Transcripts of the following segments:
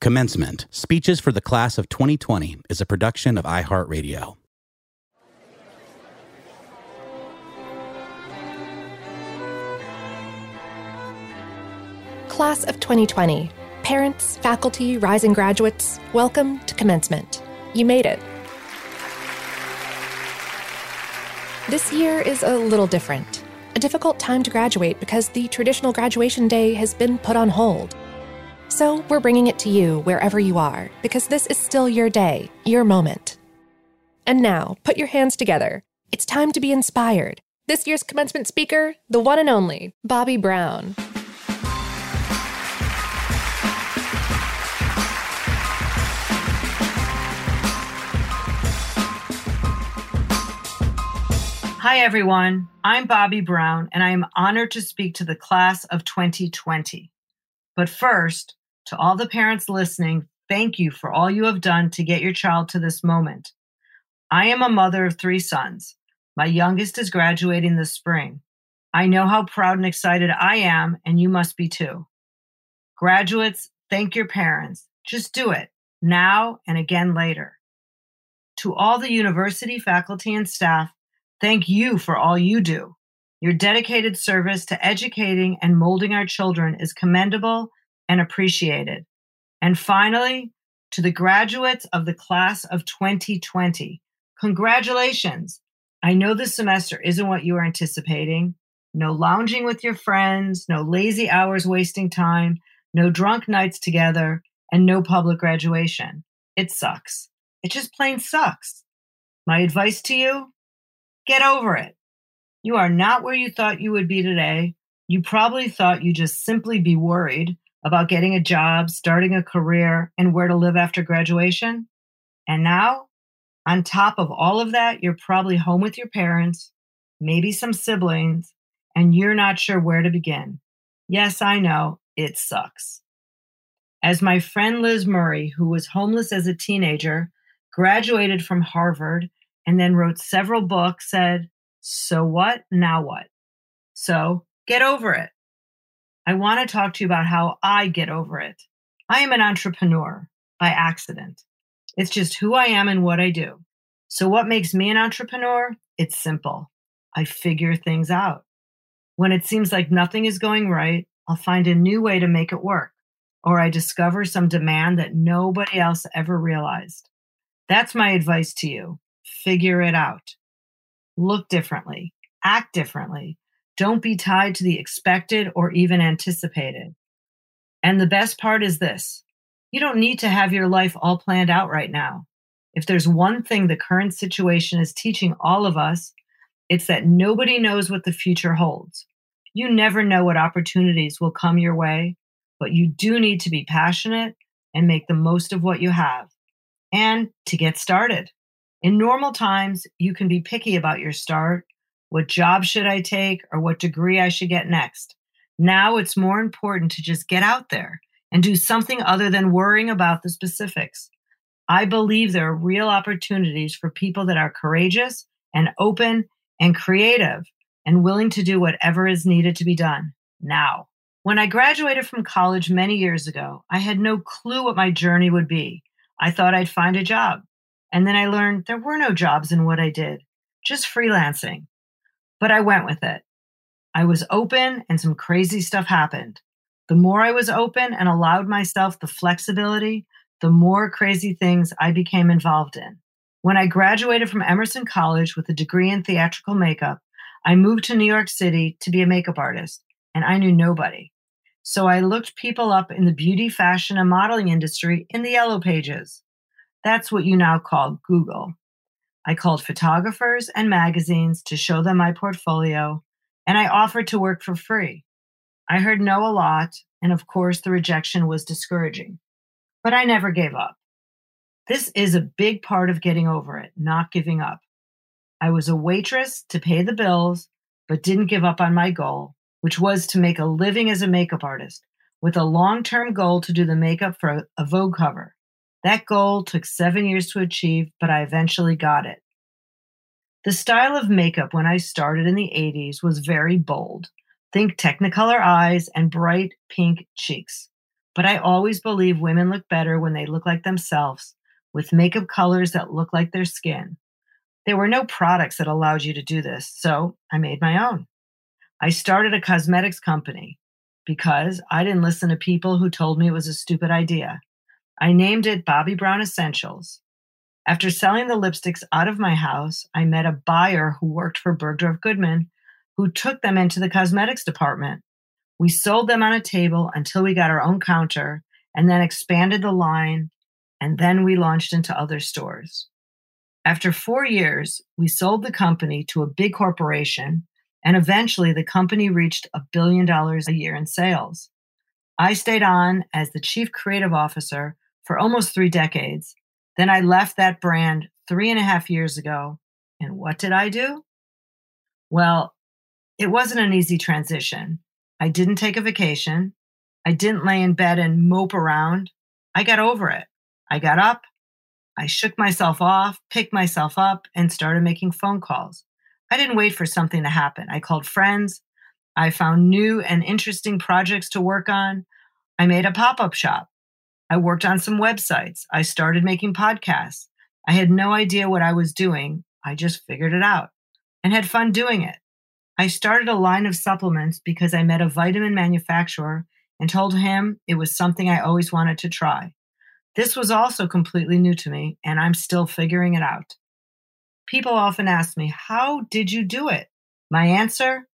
Commencement Speeches for the Class of 2020 is a production of iHeartRadio. Class of 2020. Parents, faculty, rising graduates, welcome to commencement. You made it. This year is a little different. A difficult time to graduate because the traditional graduation day has been put on hold. So we're bringing it to you wherever you are because this is still your day, your moment. And now, put your hands together. It's time to be inspired. This year's commencement speaker, the one and only Bobbi Brown. Hi, everyone. I'm Bobbi Brown, and I am honored to speak to the class of 2020. But first, to all the parents listening, thank you for all you have done to get your child to this moment. I am a mother of three sons. My youngest is graduating this spring. I know how proud and excited I am, and you must be too. Graduates, thank your parents. Just do it now and again later. To all the university faculty and staff, thank you for all you do. Your dedicated service to educating and molding our children is commendable and appreciated. And finally, to the graduates of the class of 2020, congratulations. I know this semester isn't what you were anticipating. No lounging with your friends, no lazy hours wasting time, no drunk nights together, and no public graduation. It sucks. It just plain sucks. My advice to you get over it. You are not where you thought you would be today. You probably thought you'd just simply be worried about getting a job, starting a career, and where to live after graduation. And now, on top of all of that, you're probably home with your parents, maybe some siblings, and you're not sure where to begin. Yes, I know, it sucks. As my friend Liz Murray, who was homeless as a teenager, graduated from Harvard, and then wrote several books, said, So what? Now what? So get over it. I want to talk to you about how I get over it. I am an entrepreneur by accident. It's just who I am and what I do. So, what makes me an entrepreneur? It's simple. I figure things out. When it seems like nothing is going right, I'll find a new way to make it work, or I discover some demand that nobody else ever realized. That's my advice to you. Figure it out. Look differently, act differently, don't be tied to the expected or even anticipated. And the best part is this you don't need to have your life all planned out right now. If there's one thing the current situation is teaching all of us, it's that nobody knows what the future holds. You never know what opportunities will come your way, but you do need to be passionate and make the most of what you have. And to get started. In normal times, you can be picky about your start what job should I take or what degree I should get next. Now it's more important to just get out there and do something other than worrying about the specifics. I believe there are real opportunities for people that are courageous and open and creative and willing to do whatever is needed to be done now. When I graduated from college many years ago, I had no clue what my journey would be. I thought I'd find a job. And then I learned there were no jobs in what I did, just freelancing but I went with it. I was open and some crazy stuff happened. The more I was open and allowed myself the flexibility, the more crazy things I became involved in. When I graduated from Emerson College with a degree in theatrical makeup, I moved to New York City to be a makeup artist, and I knew nobody. So I looked people up in the beauty, fashion, and modeling industry in the yellow pages. That's what you now call Google. I called photographers and magazines to show them my portfolio, and I offered to work for free. I heard no a lot, and of course, the rejection was discouraging. But I never gave up. This is a big part of getting over it, not giving up. I was a waitress to pay the bills, but didn't give up on my goal, which was to make a living as a makeup artist with a long term goal to do the makeup for a Vogue cover. That goal took seven years to achieve, but I eventually got it. The style of makeup when I started in the 80s was very bold. Think Technicolor eyes and bright pink cheeks. but I always believe women look better when they look like themselves, with makeup colors that look like their skin. There were no products that allowed you to do this, so I made my own. I started a cosmetics company because I didn't listen to people who told me it was a stupid idea. I named it Bobbi Brown Essentials. After selling the lipsticks out of my house, I met a buyer who worked for Bergdorf Goodman who took them into the cosmetics department. We sold them on a table until we got our own counter and then expanded the line, and then we launched into other stores. After four years, we sold the company to a big corporation, and eventually the company reached a billion dollars a year in sales. I stayed on as the chief creative officer for almost three decades. Then I left that brand three and a half years ago. And what did I do? Well, it wasn't an easy transition. I didn't take a vacation. I didn't lay in bed and mope around. I got over it. I got up. I shook myself off, picked myself up, and started making phone calls. I didn't wait for something to happen. I called friends. I found new and interesting projects to work on. I made a pop up shop. I worked on some websites. I started making podcasts. I had no idea what I was doing. I just figured it out and had fun doing it. I started a line of supplements because I met a vitamin manufacturer and told him it was something I always wanted to try. This was also completely new to me, and I'm still figuring it out. People often ask me, How did you do it? My answer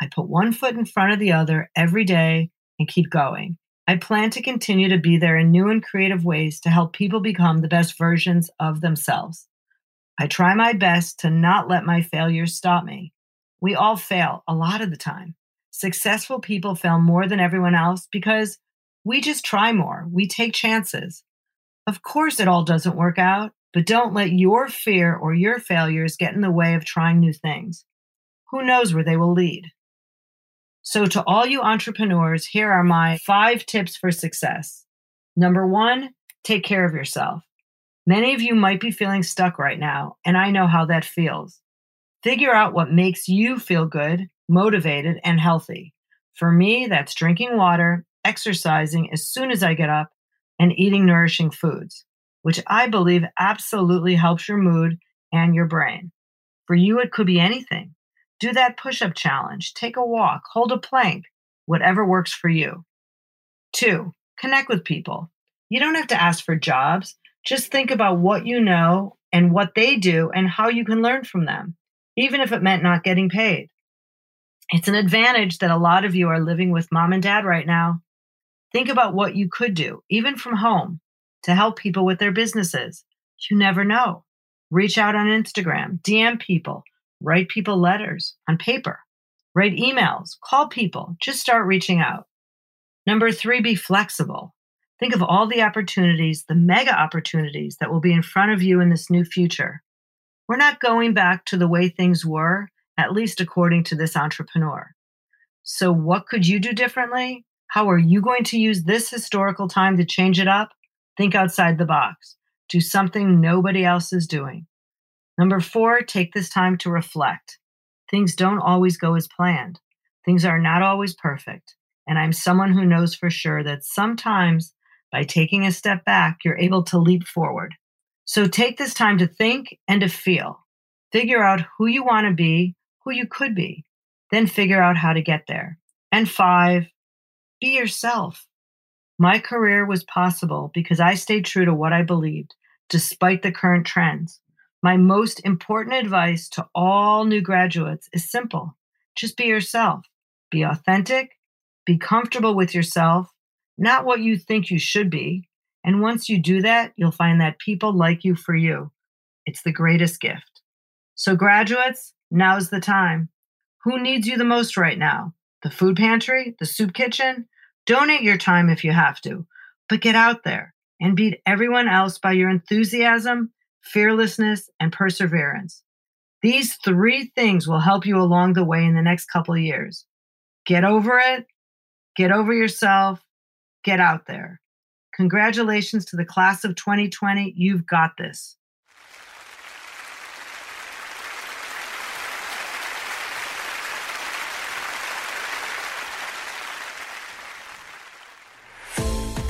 I put one foot in front of the other every day and keep going. I plan to continue to be there in new and creative ways to help people become the best versions of themselves. I try my best to not let my failures stop me. We all fail a lot of the time. Successful people fail more than everyone else because we just try more. We take chances. Of course, it all doesn't work out, but don't let your fear or your failures get in the way of trying new things. Who knows where they will lead? So, to all you entrepreneurs, here are my five tips for success. Number one, take care of yourself. Many of you might be feeling stuck right now, and I know how that feels. Figure out what makes you feel good, motivated, and healthy. For me, that's drinking water, exercising as soon as I get up, and eating nourishing foods, which I believe absolutely helps your mood and your brain. For you, it could be anything. Do that push up challenge, take a walk, hold a plank, whatever works for you. Two, connect with people. You don't have to ask for jobs. Just think about what you know and what they do and how you can learn from them even if it meant not getting paid. It's an advantage that a lot of you are living with mom and dad right now. Think about what you could do, even from home, to help people with their businesses. You never know. Reach out on Instagram, DM people, write people letters on paper, write emails, call people, just start reaching out. Number three, be flexible. Think of all the opportunities, the mega opportunities that will be in front of you in this new future. We're not going back to the way things were, at least according to this entrepreneur. So, what could you do differently? How are you going to use this historical time to change it up? Think outside the box. Do something nobody else is doing. Number four, take this time to reflect. Things don't always go as planned. Things are not always perfect. And I'm someone who knows for sure that sometimes by taking a step back, you're able to leap forward. So take this time to think and to feel. Figure out who you want to be, who you could be, then figure out how to get there. And five, be yourself. My career was possible because I stayed true to what I believed, despite the current trends. My most important advice to all new graduates is simple just be yourself, be authentic, be comfortable with yourself, not what you think you should be, and once you do that, you'll find that people like you for you. It's the greatest gift. So, graduates, now's the time. Who needs you the most right now? The food pantry? The soup kitchen? Donate your time if you have to, but get out there and beat everyone else by your enthusiasm, fearlessness, and perseverance. These three things will help you along the way in the next couple of years. Get over it, get over yourself, get out there. Congratulations to the class of 2020. You've got this.